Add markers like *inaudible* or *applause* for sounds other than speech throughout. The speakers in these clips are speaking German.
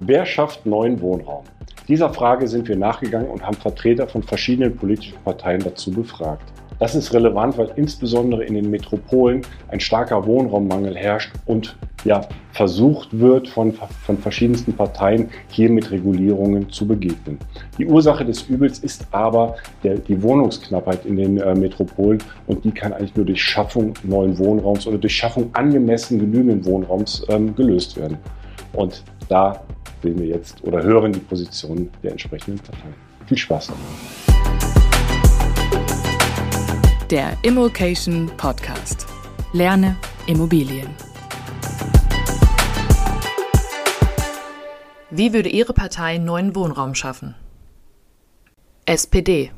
Wer schafft neuen Wohnraum? Dieser Frage sind wir nachgegangen und haben Vertreter von verschiedenen politischen Parteien dazu befragt. Das ist relevant, weil insbesondere in den Metropolen ein starker Wohnraummangel herrscht und ja, versucht wird von, von verschiedensten Parteien hier mit Regulierungen zu begegnen. Die Ursache des Übels ist aber der, die Wohnungsknappheit in den äh, Metropolen und die kann eigentlich nur durch Schaffung neuen Wohnraums oder durch Schaffung angemessen genügenden Wohnraums ähm, gelöst werden. Und da sehen wir jetzt oder hören die Positionen der entsprechenden Parteien. Viel Spaß dabei. Der Immokation Podcast. Lerne Immobilien. Wie würde Ihre Partei neuen Wohnraum schaffen? SPD.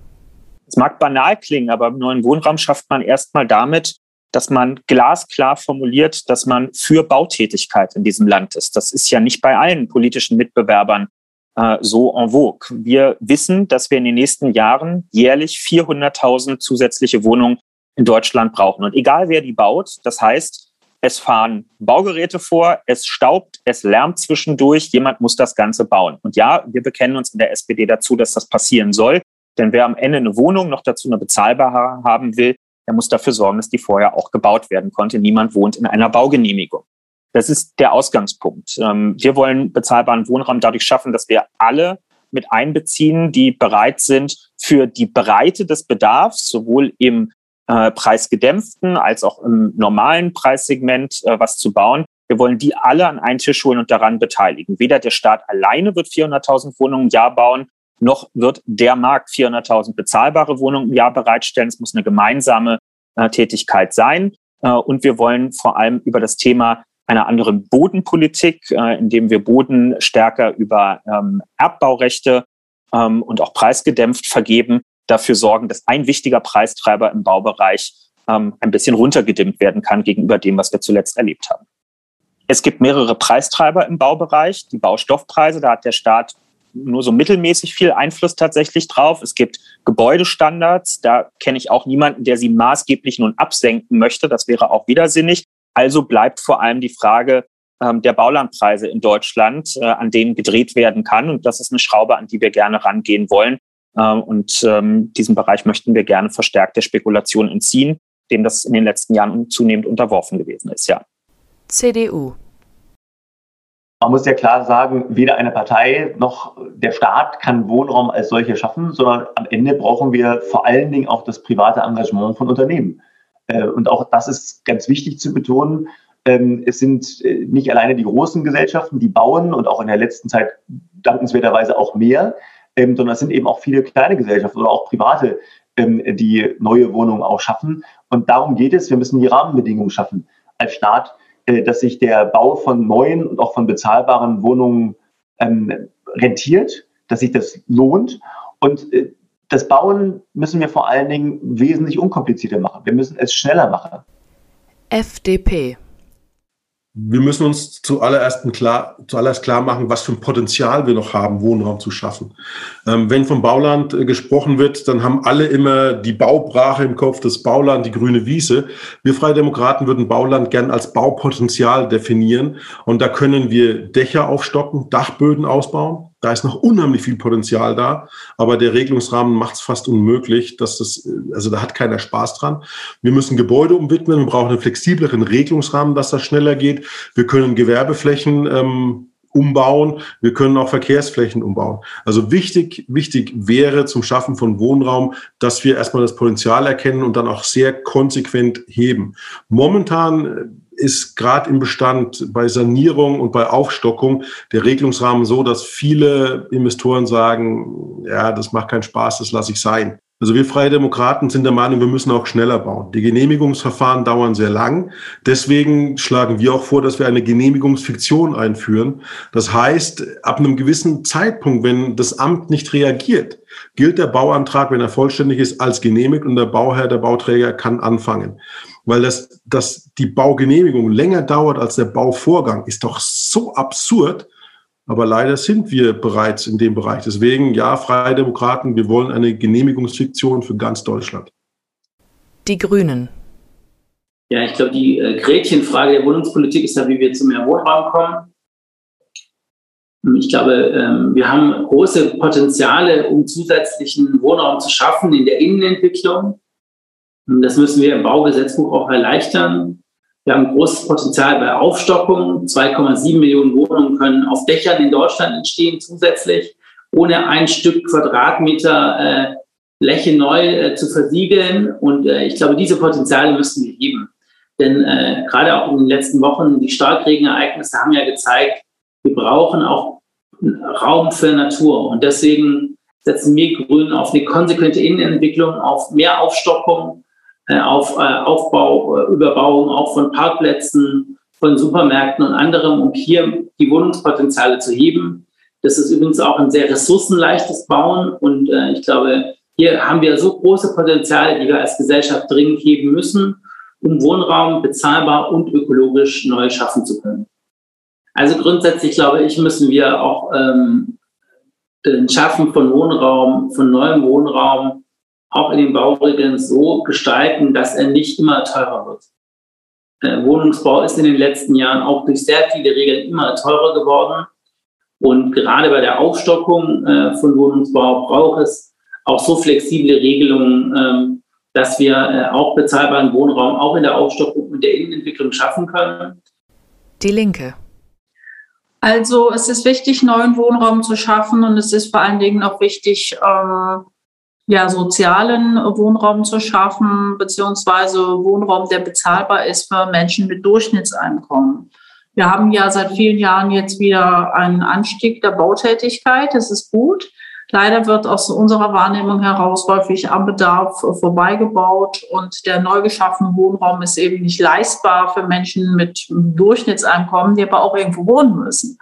Es mag banal klingen, aber neuen Wohnraum schafft man erstmal damit, dass man glasklar formuliert, dass man für Bautätigkeit in diesem Land ist. Das ist ja nicht bei allen politischen Mitbewerbern äh, so en vogue. Wir wissen, dass wir in den nächsten Jahren jährlich 400.000 zusätzliche Wohnungen in Deutschland brauchen. Und egal wer die baut, das heißt, es fahren Baugeräte vor, es staubt, es lärmt zwischendurch, jemand muss das Ganze bauen. Und ja, wir bekennen uns in der SPD dazu, dass das passieren soll. Denn wer am Ende eine Wohnung noch dazu eine bezahlbare haben will, der muss dafür sorgen, dass die vorher auch gebaut werden konnte. Niemand wohnt in einer Baugenehmigung. Das ist der Ausgangspunkt. Ähm, wir wollen bezahlbaren Wohnraum dadurch schaffen, dass wir alle mit einbeziehen, die bereit sind, für die Breite des Bedarfs, sowohl im äh, preisgedämpften als auch im normalen Preissegment äh, was zu bauen. Wir wollen die alle an einen Tisch holen und daran beteiligen. Weder der Staat alleine wird 400.000 Wohnungen im Jahr bauen, noch wird der Markt 400.000 bezahlbare Wohnungen im Jahr bereitstellen. Es muss eine gemeinsame äh, Tätigkeit sein. Äh, und wir wollen vor allem über das Thema einer anderen Bodenpolitik, äh, indem wir Boden stärker über ähm, Erbbaurechte ähm, und auch preisgedämpft vergeben, dafür sorgen, dass ein wichtiger Preistreiber im Baubereich ähm, ein bisschen runtergedimmt werden kann gegenüber dem, was wir zuletzt erlebt haben. Es gibt mehrere Preistreiber im Baubereich. Die Baustoffpreise, da hat der Staat nur so mittelmäßig viel Einfluss tatsächlich drauf. Es gibt Gebäudestandards, da kenne ich auch niemanden, der sie maßgeblich nun absenken möchte. Das wäre auch widersinnig. Also bleibt vor allem die Frage ähm, der Baulandpreise in Deutschland, äh, an denen gedreht werden kann. Und das ist eine Schraube, an die wir gerne rangehen wollen. Ähm, und ähm, diesen Bereich möchten wir gerne verstärkt der Spekulation entziehen, dem das in den letzten Jahren zunehmend unterworfen gewesen ist, ja. CDU. Man muss ja klar sagen, weder eine Partei noch der Staat kann Wohnraum als solche schaffen, sondern am Ende brauchen wir vor allen Dingen auch das private Engagement von Unternehmen. Äh, und auch das ist ganz wichtig zu betonen. Ähm, es sind äh, nicht alleine die großen Gesellschaften, die bauen und auch in der letzten Zeit dankenswerterweise auch mehr, ähm, sondern es sind eben auch viele kleine Gesellschaften oder auch private, ähm, die neue Wohnungen auch schaffen. Und darum geht es. Wir müssen die Rahmenbedingungen schaffen als Staat, dass sich der Bau von neuen und auch von bezahlbaren Wohnungen ähm, rentiert, dass sich das lohnt. Und äh, das Bauen müssen wir vor allen Dingen wesentlich unkomplizierter machen. Wir müssen es schneller machen. FDP wir müssen uns zuallererst klar, zuallererst klar machen, was für ein Potenzial wir noch haben, Wohnraum zu schaffen. Ähm, wenn vom Bauland äh, gesprochen wird, dann haben alle immer die Baubrache im Kopf, das Bauland, die grüne Wiese. Wir Freie Demokraten würden Bauland gern als Baupotenzial definieren. Und da können wir Dächer aufstocken, Dachböden ausbauen. Da ist noch unheimlich viel Potenzial da, aber der Regelungsrahmen macht es fast unmöglich, dass das, also da hat keiner Spaß dran. Wir müssen Gebäude umwidmen, wir brauchen einen flexibleren Regelungsrahmen, dass das schneller geht. Wir können Gewerbeflächen ähm, umbauen, wir können auch Verkehrsflächen umbauen. Also wichtig, wichtig wäre zum Schaffen von Wohnraum, dass wir erstmal das Potenzial erkennen und dann auch sehr konsequent heben. Momentan ist gerade im Bestand bei Sanierung und bei Aufstockung der Regelungsrahmen so, dass viele Investoren sagen, ja, das macht keinen Spaß, das lasse ich sein. Also wir Freie Demokraten sind der Meinung, wir müssen auch schneller bauen. Die Genehmigungsverfahren dauern sehr lang. Deswegen schlagen wir auch vor, dass wir eine Genehmigungsfiktion einführen. Das heißt, ab einem gewissen Zeitpunkt, wenn das Amt nicht reagiert, gilt der Bauantrag, wenn er vollständig ist, als genehmigt und der Bauherr, der Bauträger kann anfangen weil das, dass die Baugenehmigung länger dauert als der Bauvorgang, ist doch so absurd. Aber leider sind wir bereits in dem Bereich. Deswegen, ja, Freie Demokraten, wir wollen eine Genehmigungsfiktion für ganz Deutschland. Die Grünen. Ja, ich glaube, die äh, Gretchenfrage der Wohnungspolitik ist ja, wie wir zu mehr Wohnraum kommen. Ich glaube, ähm, wir haben große Potenziale, um zusätzlichen Wohnraum zu schaffen in der Innenentwicklung. Das müssen wir im Baugesetzbuch auch erleichtern. Wir haben großes Potenzial bei Aufstockung. 2,7 Millionen Wohnungen können auf Dächern in Deutschland entstehen zusätzlich, ohne ein Stück Quadratmeter äh, Fläche neu äh, zu versiegeln. Und äh, ich glaube, diese Potenziale müssen wir heben. Denn äh, gerade auch in den letzten Wochen, die Starkregenereignisse haben ja gezeigt, wir brauchen auch Raum für Natur. Und deswegen setzen wir Grünen auf eine konsequente Innenentwicklung, auf mehr Aufstockung, auf äh, Aufbau, äh, Überbauung auch von Parkplätzen, von Supermärkten und anderem, um hier die Wohnungspotenziale zu heben. Das ist übrigens auch ein sehr ressourcenleichtes Bauen. Und äh, ich glaube, hier haben wir so große Potenziale, die wir als Gesellschaft dringend heben müssen, um Wohnraum bezahlbar und ökologisch neu schaffen zu können. Also grundsätzlich glaube ich, müssen wir auch ähm, den Schaffen von Wohnraum, von neuem Wohnraum auch in den Bauregeln so gestalten, dass er nicht immer teurer wird. Der Wohnungsbau ist in den letzten Jahren auch durch sehr viele Regeln immer teurer geworden. Und gerade bei der Aufstockung äh, von Wohnungsbau braucht es auch so flexible Regelungen, ähm, dass wir äh, auch bezahlbaren Wohnraum auch in der Aufstockung und der Innenentwicklung schaffen können. Die Linke. Also es ist wichtig, neuen Wohnraum zu schaffen und es ist vor allen Dingen auch wichtig, äh, ja, sozialen Wohnraum zu schaffen, beziehungsweise Wohnraum, der bezahlbar ist für Menschen mit Durchschnittseinkommen. Wir haben ja seit vielen Jahren jetzt wieder einen Anstieg der Bautätigkeit. Das ist gut. Leider wird aus unserer Wahrnehmung heraus häufig am Bedarf vorbeigebaut und der neu geschaffene Wohnraum ist eben nicht leistbar für Menschen mit Durchschnittseinkommen, die aber auch irgendwo wohnen müssen.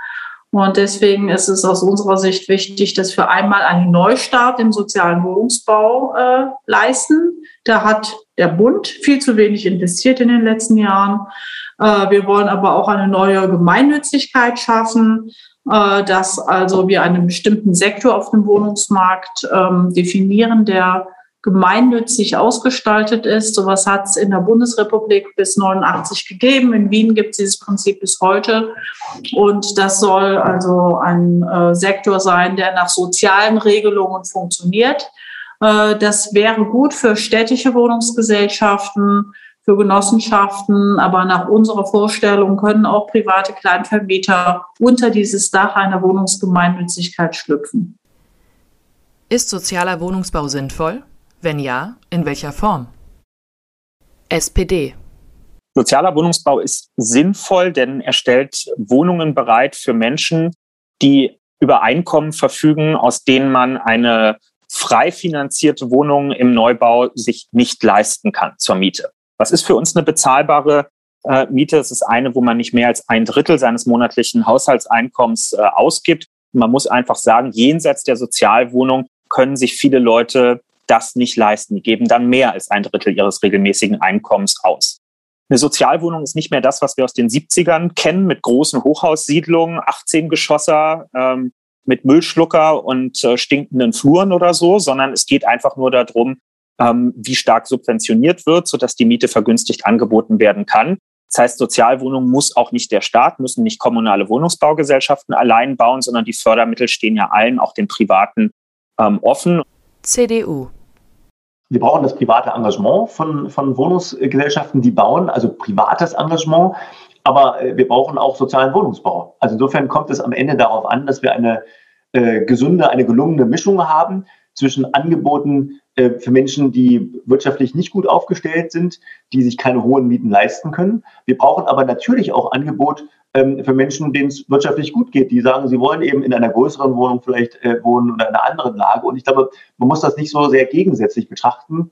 Und deswegen ist es aus unserer Sicht wichtig, dass wir einmal einen Neustart im sozialen Wohnungsbau äh, leisten. Da hat der Bund viel zu wenig investiert in den letzten Jahren. Äh, wir wollen aber auch eine neue Gemeinnützigkeit schaffen äh, dass also wir einen bestimmten Sektor auf dem Wohnungsmarkt ähm, definieren, der gemeinnützig ausgestaltet ist. Sowas hat es in der Bundesrepublik bis 89 gegeben. In Wien gibt es dieses Prinzip bis heute. Und das soll also ein äh, Sektor sein, der nach sozialen Regelungen funktioniert. Äh, das wäre gut für städtische Wohnungsgesellschaften, für Genossenschaften, aber nach unserer Vorstellung können auch private Kleinvermieter unter dieses Dach einer Wohnungsgemeinnützigkeit schlüpfen. Ist sozialer Wohnungsbau sinnvoll? Wenn ja, in welcher Form? SPD. Sozialer Wohnungsbau ist sinnvoll, denn er stellt Wohnungen bereit für Menschen, die über Einkommen verfügen, aus denen man eine frei finanzierte Wohnung im Neubau sich nicht leisten kann zur Miete. Was ist für uns eine bezahlbare äh, Miete? Es ist eine, wo man nicht mehr als ein Drittel seines monatlichen Haushaltseinkommens äh, ausgibt. Man muss einfach sagen, jenseits der Sozialwohnung können sich viele Leute das nicht leisten. Die geben dann mehr als ein Drittel ihres regelmäßigen Einkommens aus. Eine Sozialwohnung ist nicht mehr das, was wir aus den 70ern kennen, mit großen Hochhaussiedlungen, 18 Geschosser, ähm, mit Müllschlucker und äh, stinkenden Fluren oder so, sondern es geht einfach nur darum, ähm, wie stark subventioniert wird, sodass die Miete vergünstigt angeboten werden kann. Das heißt, Sozialwohnungen muss auch nicht der Staat, müssen nicht kommunale Wohnungsbaugesellschaften allein bauen, sondern die Fördermittel stehen ja allen, auch den Privaten, ähm, offen. CDU. Wir brauchen das private Engagement von, von Wohnungsgesellschaften, die bauen, also privates Engagement. Aber äh, wir brauchen auch sozialen Wohnungsbau. Also insofern kommt es am Ende darauf an, dass wir eine äh, gesunde, eine gelungene Mischung haben zwischen Angeboten für Menschen, die wirtschaftlich nicht gut aufgestellt sind, die sich keine hohen Mieten leisten können. Wir brauchen aber natürlich auch Angebot ähm, für Menschen, denen es wirtschaftlich gut geht, die sagen, sie wollen eben in einer größeren Wohnung vielleicht äh, wohnen oder in einer anderen Lage. Und ich glaube, man muss das nicht so sehr gegensätzlich betrachten,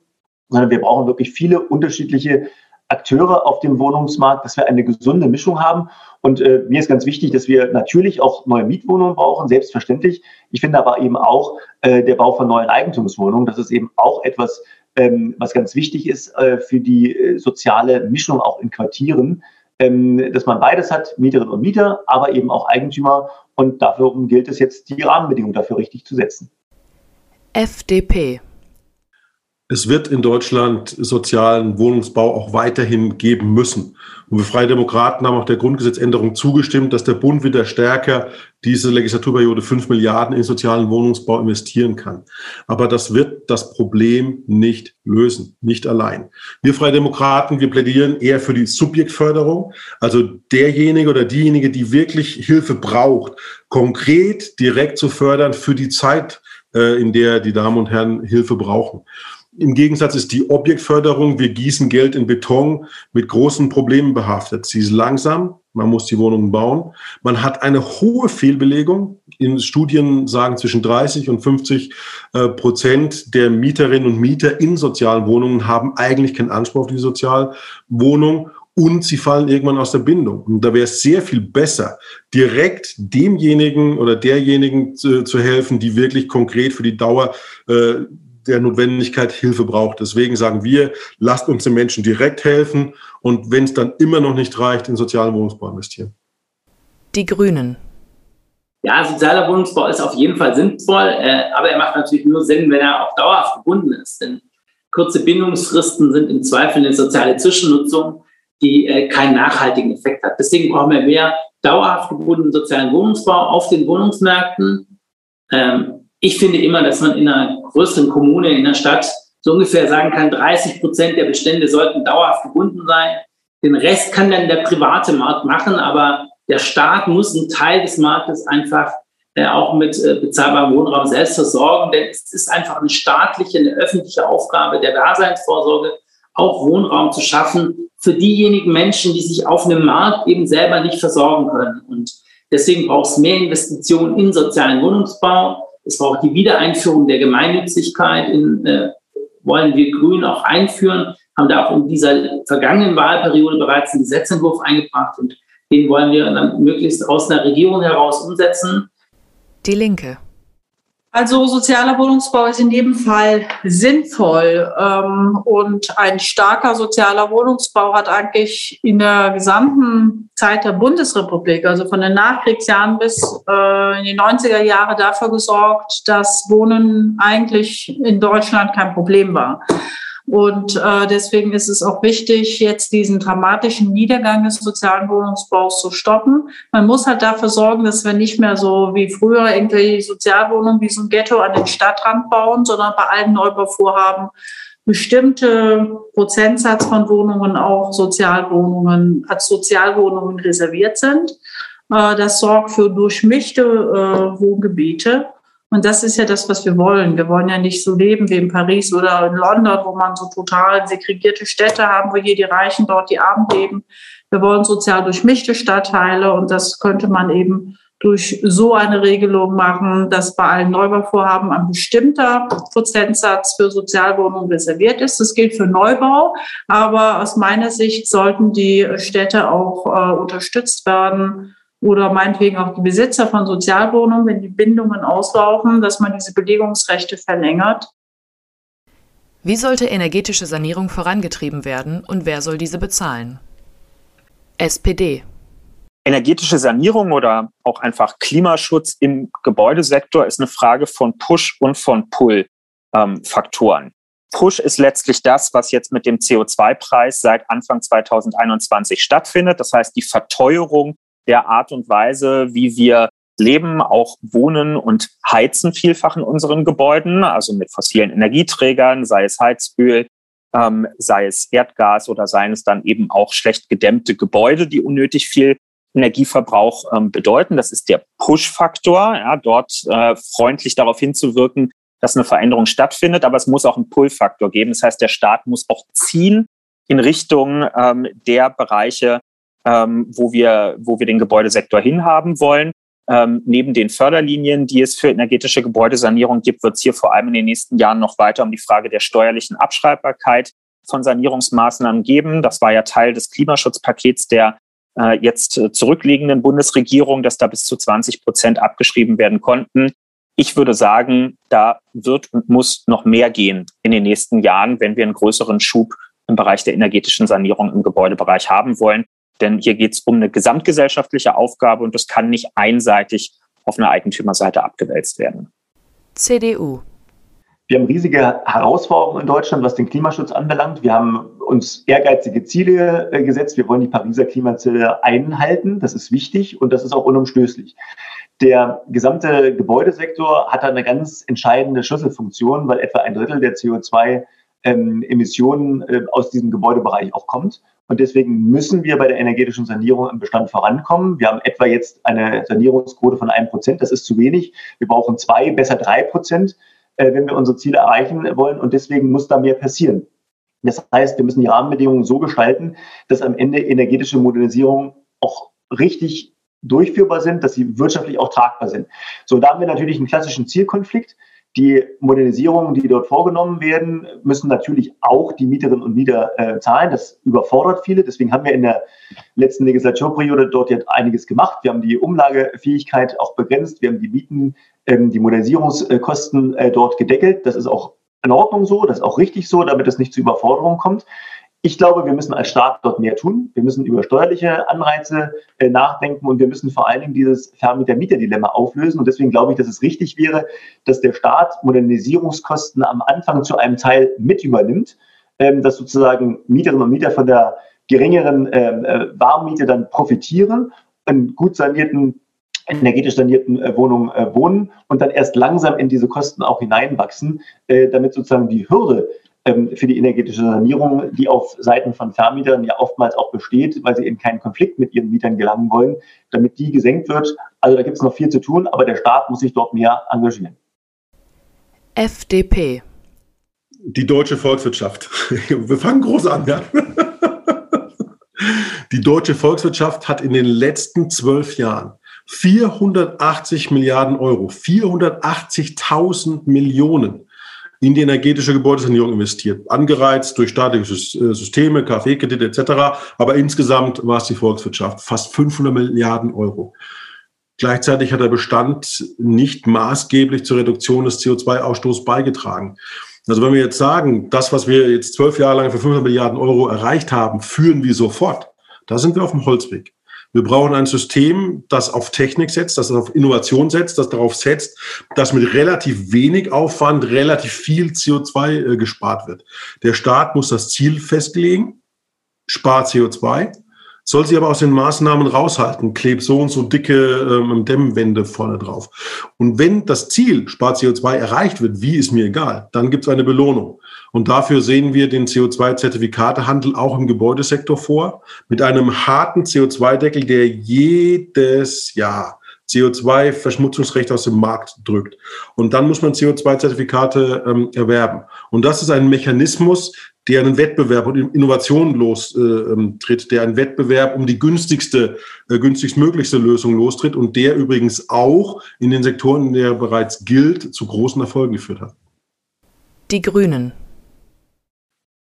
sondern wir brauchen wirklich viele unterschiedliche Akteure auf dem Wohnungsmarkt, dass wir eine gesunde Mischung haben. Und äh, mir ist ganz wichtig, dass wir natürlich auch neue Mietwohnungen brauchen, selbstverständlich. Ich finde aber eben auch äh, der Bau von neuen Eigentumswohnungen, das ist eben auch etwas, ähm, was ganz wichtig ist äh, für die äh, soziale Mischung auch in Quartieren, ähm, dass man beides hat, Mieterinnen und Mieter, aber eben auch Eigentümer. Und dafür gilt es jetzt, die Rahmenbedingungen dafür richtig zu setzen. FDP es wird in Deutschland sozialen Wohnungsbau auch weiterhin geben müssen. Und wir Freie Demokraten haben auch der Grundgesetzänderung zugestimmt, dass der Bund wieder stärker diese Legislaturperiode fünf Milliarden in sozialen Wohnungsbau investieren kann. Aber das wird das Problem nicht lösen, nicht allein. Wir Freie Demokraten, wir plädieren eher für die Subjektförderung, also derjenige oder diejenige, die wirklich Hilfe braucht, konkret direkt zu fördern für die Zeit, äh, in der die Damen und Herren Hilfe brauchen. Im Gegensatz ist die Objektförderung, wir gießen Geld in Beton, mit großen Problemen behaftet. Sie ist langsam, man muss die Wohnungen bauen. Man hat eine hohe Fehlbelegung. In Studien sagen zwischen 30 und 50 äh, Prozent der Mieterinnen und Mieter in sozialen Wohnungen haben eigentlich keinen Anspruch auf die Sozialwohnung und sie fallen irgendwann aus der Bindung. Und da wäre es sehr viel besser, direkt demjenigen oder derjenigen zu, zu helfen, die wirklich konkret für die Dauer äh, der Notwendigkeit Hilfe braucht. Deswegen sagen wir, lasst uns den Menschen direkt helfen und wenn es dann immer noch nicht reicht, in sozialen Wohnungsbau investieren. Die Grünen. Ja, sozialer Wohnungsbau ist auf jeden Fall sinnvoll, äh, aber er macht natürlich nur Sinn, wenn er auch dauerhaft gebunden ist. Denn kurze Bindungsfristen sind im Zweifel eine soziale Zwischennutzung, die äh, keinen nachhaltigen Effekt hat. Deswegen brauchen wir mehr dauerhaft gebundenen sozialen Wohnungsbau auf den Wohnungsmärkten. Ähm, ich finde immer, dass man in einer größeren Kommune, in einer Stadt so ungefähr sagen kann, 30 Prozent der Bestände sollten dauerhaft gebunden sein. Den Rest kann dann der private Markt machen, aber der Staat muss einen Teil des Marktes einfach äh, auch mit äh, bezahlbarem Wohnraum selbst versorgen, denn es ist einfach eine staatliche, eine öffentliche Aufgabe der Daseinsvorsorge, auch Wohnraum zu schaffen für diejenigen Menschen, die sich auf einem Markt eben selber nicht versorgen können. Und deswegen braucht es mehr Investitionen in sozialen Wohnungsbau. Es braucht die Wiedereinführung der Gemeinnützigkeit, in, äh, wollen wir Grünen auch einführen, haben da auch in dieser vergangenen Wahlperiode bereits einen Gesetzentwurf eingebracht und den wollen wir dann möglichst aus einer Regierung heraus umsetzen. Die Linke. Also sozialer Wohnungsbau ist in jedem Fall sinnvoll ähm, und ein starker sozialer Wohnungsbau hat eigentlich in der gesamten Zeit der Bundesrepublik, also von den Nachkriegsjahren bis äh, in die 90er Jahre dafür gesorgt, dass Wohnen eigentlich in Deutschland kein Problem war. Und äh, deswegen ist es auch wichtig, jetzt diesen dramatischen Niedergang des sozialen Wohnungsbaus zu stoppen. Man muss halt dafür sorgen, dass wir nicht mehr so wie früher irgendwie Sozialwohnungen wie so ein Ghetto an den Stadtrand bauen, sondern bei allen Neubauvorhaben bestimmte Prozentsatz von Wohnungen auch Sozialwohnungen als Sozialwohnungen reserviert sind. Äh, das sorgt für durchmischte äh, Wohngebiete. Und das ist ja das, was wir wollen. Wir wollen ja nicht so leben wie in Paris oder in London, wo man so total segregierte Städte haben, wo hier die Reichen, dort die Armen leben. Wir wollen sozial durchmischte Stadtteile und das könnte man eben durch so eine Regelung machen, dass bei allen Neubauvorhaben ein bestimmter Prozentsatz für Sozialwohnungen reserviert ist. Das gilt für Neubau, aber aus meiner Sicht sollten die Städte auch äh, unterstützt werden, oder meinetwegen auch die Besitzer von Sozialwohnungen, wenn die Bindungen auslaufen, dass man diese Belegungsrechte verlängert. Wie sollte energetische Sanierung vorangetrieben werden und wer soll diese bezahlen? SPD. Energetische Sanierung oder auch einfach Klimaschutz im Gebäudesektor ist eine Frage von Push und von Pull-Faktoren. Ähm, Push ist letztlich das, was jetzt mit dem CO2-Preis seit Anfang 2021 stattfindet. Das heißt, die Verteuerung der Art und Weise, wie wir leben, auch wohnen und heizen vielfach in unseren Gebäuden, also mit fossilen Energieträgern, sei es Heizöl, ähm, sei es Erdgas oder seien es dann eben auch schlecht gedämmte Gebäude, die unnötig viel Energieverbrauch ähm, bedeuten. Das ist der Push-Faktor, ja, dort äh, freundlich darauf hinzuwirken, dass eine Veränderung stattfindet, aber es muss auch einen Pull-Faktor geben. Das heißt, der Staat muss auch ziehen in Richtung ähm, der Bereiche, ähm, wo, wir, wo wir den Gebäudesektor hinhaben wollen. Ähm, neben den Förderlinien, die es für energetische Gebäudesanierung gibt, wird es hier vor allem in den nächsten Jahren noch weiter um die Frage der steuerlichen Abschreibbarkeit von Sanierungsmaßnahmen geben. Das war ja Teil des Klimaschutzpakets der äh, jetzt zurückliegenden Bundesregierung, dass da bis zu 20 Prozent abgeschrieben werden konnten. Ich würde sagen, da wird und muss noch mehr gehen in den nächsten Jahren, wenn wir einen größeren Schub im Bereich der energetischen Sanierung im Gebäudebereich haben wollen. Denn hier geht es um eine gesamtgesellschaftliche Aufgabe und das kann nicht einseitig auf einer Eigentümerseite abgewälzt werden. CDU. Wir haben riesige Herausforderungen in Deutschland, was den Klimaschutz anbelangt. Wir haben uns ehrgeizige Ziele äh, gesetzt. Wir wollen die Pariser Klimaziele einhalten. Das ist wichtig und das ist auch unumstößlich. Der gesamte Gebäudesektor hat da eine ganz entscheidende Schlüsselfunktion, weil etwa ein Drittel der CO2-Emissionen ähm, äh, aus diesem Gebäudebereich auch kommt. Und deswegen müssen wir bei der energetischen Sanierung im Bestand vorankommen. Wir haben etwa jetzt eine Sanierungsquote von einem Prozent. Das ist zu wenig. Wir brauchen zwei, besser drei Prozent. Äh, wenn wir unsere Ziele erreichen wollen. Und deswegen muss da mehr passieren. Das heißt, wir müssen die Rahmenbedingungen so gestalten, dass am Ende energetische Modernisierung auch richtig durchführbar sind, dass sie wirtschaftlich auch tragbar sind. So, da haben wir natürlich einen klassischen Zielkonflikt. Die Modernisierungen, die dort vorgenommen werden, müssen natürlich auch die Mieterinnen und Mieter äh, zahlen. Das überfordert viele. Deswegen haben wir in der letzten Legislaturperiode dort jetzt einiges gemacht. Wir haben die Umlagefähigkeit auch begrenzt. Wir haben die Mieten ähm, die Modernisierungskosten äh, dort gedeckelt. Das ist auch in Ordnung so, das ist auch richtig so, damit es nicht zu Überforderungen kommt. Ich glaube, wir müssen als Staat dort mehr tun. Wir müssen über steuerliche Anreize äh, nachdenken und wir müssen vor allen Dingen dieses Vermieter-Mieter-Dilemma auflösen. Und deswegen glaube ich, dass es richtig wäre, dass der Staat Modernisierungskosten am Anfang zu einem Teil mit übernimmt, ähm, dass sozusagen Mieterinnen und Mieter von der geringeren ähm, äh, Warmmiete dann profitieren, einen gut sanierten energetisch sanierten äh, Wohnungen äh, wohnen und dann erst langsam in diese Kosten auch hineinwachsen, äh, damit sozusagen die Hürde für die energetische Sanierung, die auf Seiten von Vermietern ja oftmals auch besteht, weil sie in keinen Konflikt mit ihren Mietern gelangen wollen, damit die gesenkt wird. Also da gibt es noch viel zu tun, aber der Staat muss sich dort mehr engagieren. FDP. Die deutsche Volkswirtschaft. *laughs* Wir fangen groß an, ja. *laughs* Die deutsche Volkswirtschaft hat in den letzten zwölf Jahren 480 Milliarden Euro, 480.000 Millionen in die energetische Gebäudesanierung investiert, angereizt durch staatliche äh, Systeme, KfW-Kredite etc. Aber insgesamt war es die Volkswirtschaft, fast 500 Milliarden Euro. Gleichzeitig hat der Bestand nicht maßgeblich zur Reduktion des CO2-Ausstoßes beigetragen. Also wenn wir jetzt sagen, das, was wir jetzt zwölf Jahre lang für 500 Milliarden Euro erreicht haben, führen wir sofort, da sind wir auf dem Holzweg. Wir brauchen ein System, das auf Technik setzt, das auf Innovation setzt, das darauf setzt, dass mit relativ wenig Aufwand relativ viel CO2 äh, gespart wird. Der Staat muss das Ziel festlegen, spart CO2, soll sie aber aus den Maßnahmen raushalten, klebt so und so dicke ähm, Dämmwände vorne drauf. Und wenn das Ziel, spart CO2, erreicht wird, wie ist mir egal, dann gibt es eine Belohnung. Und dafür sehen wir den CO2-Zertifikatehandel auch im Gebäudesektor vor, mit einem harten CO2-Deckel, der jedes Jahr CO2-Verschmutzungsrecht aus dem Markt drückt. Und dann muss man CO2-Zertifikate ähm, erwerben. Und das ist ein Mechanismus, der einen Wettbewerb und Innovation lostritt, äh, der einen Wettbewerb um die günstigste, äh, günstigstmöglichste Lösung lostritt und der übrigens auch in den Sektoren, in der er bereits gilt, zu großen Erfolgen geführt hat. Die Grünen.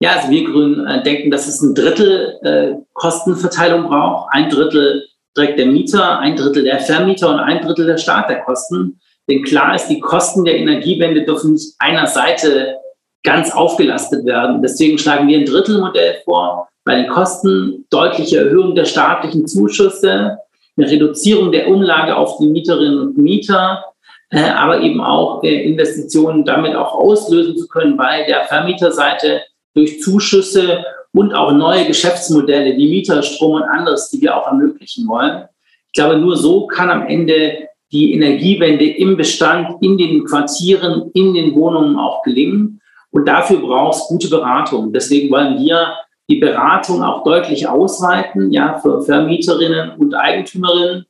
Ja, also wir Grünen äh, denken, dass es ein Drittel äh, Kostenverteilung braucht. Ein Drittel trägt der Mieter, ein Drittel der Vermieter und ein Drittel der Staat der Kosten. Denn klar ist, die Kosten der Energiewende dürfen nicht einer Seite ganz aufgelastet werden. Deswegen schlagen wir ein Drittelmodell vor, bei den Kosten deutliche Erhöhung der staatlichen Zuschüsse, eine Reduzierung der Umlage auf die Mieterinnen und Mieter, äh, aber eben auch äh, Investitionen damit auch auslösen zu können bei der Vermieterseite durch Zuschüsse und auch neue Geschäftsmodelle wie Mieterstrom und anderes, die wir auch ermöglichen wollen. Ich glaube, nur so kann am Ende die Energiewende im Bestand, in den Quartieren, in den Wohnungen auch gelingen. Und dafür braucht es gute Beratung. Deswegen wollen wir die Beratung auch deutlich ausweiten, ja, für Vermieterinnen und Eigentümerinnen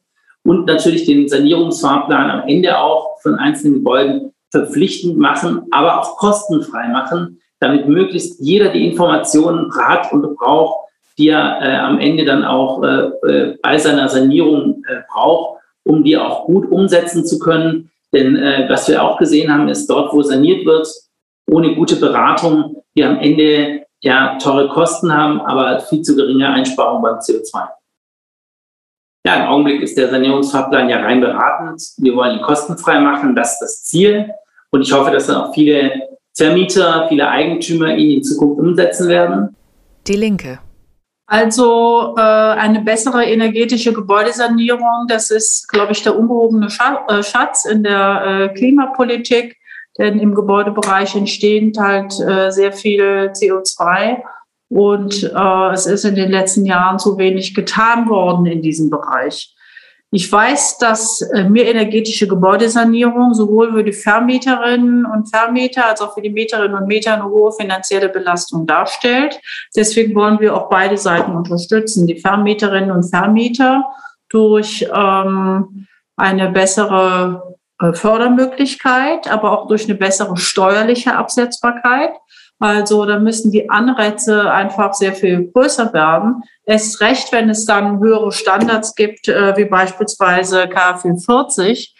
und natürlich den Sanierungsfahrplan am Ende auch von einzelnen Gebäuden verpflichtend machen, aber auch kostenfrei machen, damit möglichst jeder die Informationen hat und braucht, die er äh, am Ende dann auch äh, äh, bei seiner Sanierung äh, braucht, um die auch gut umsetzen zu können. Denn äh, was wir auch gesehen haben, ist dort, wo saniert wird, ohne gute Beratung, wir am Ende ja teure Kosten haben, aber viel zu geringe Einsparungen beim CO2. Ja, im Augenblick ist der Sanierungsfahrplan ja rein beratend. Wir wollen ihn kostenfrei machen, das ist das Ziel. Und ich hoffe, dass dann auch viele Vermieter, viele Eigentümer ihn in Zukunft umsetzen werden. Die Linke. Also äh, eine bessere energetische Gebäudesanierung, das ist, glaube ich, der ungehobene äh, Schatz in der äh, Klimapolitik. denn im Gebäudebereich entstehen halt äh, sehr viel CO2 und äh, es ist in den letzten Jahren zu wenig getan worden in diesem Bereich. Ich weiß, dass äh, mehr energetische Gebäudesanierung sowohl für die Vermieterinnen und Vermieter als auch für die Mieterinnen und Mieter eine hohe finanzielle Belastung darstellt. Deswegen wollen wir auch beide Seiten unterstützen, die Vermieterinnen und Vermieter durch ähm, eine bessere äh, Fördermöglichkeit, aber auch durch eine bessere steuerliche Absetzbarkeit. Also da müssen die Anreize einfach sehr viel größer werden. Erst recht, wenn es dann höhere Standards gibt, äh, wie beispielsweise KfW 40,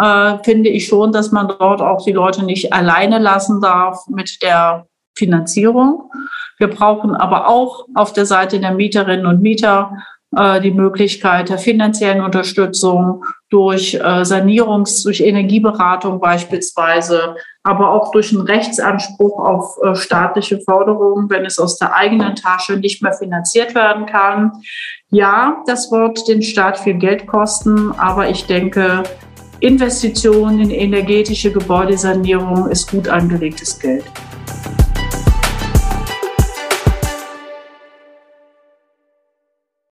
äh, finde ich schon, dass man dort auch die Leute nicht alleine lassen darf mit der Finanzierung. Wir brauchen aber auch auf der Seite der Mieterinnen und Mieter äh, die Möglichkeit der finanziellen Unterstützung durch äh, Sanierungs-, durch Energieberatung beispielsweise, aber auch durch einen Rechtsanspruch auf äh, staatliche Förderung, wenn es aus der eigenen Tasche nicht mehr finanziert werden kann. Ja, das wird den Staat viel Geld kosten, aber ich denke, Investitionen in energetische Gebäudesanierung ist gut angelegtes Geld.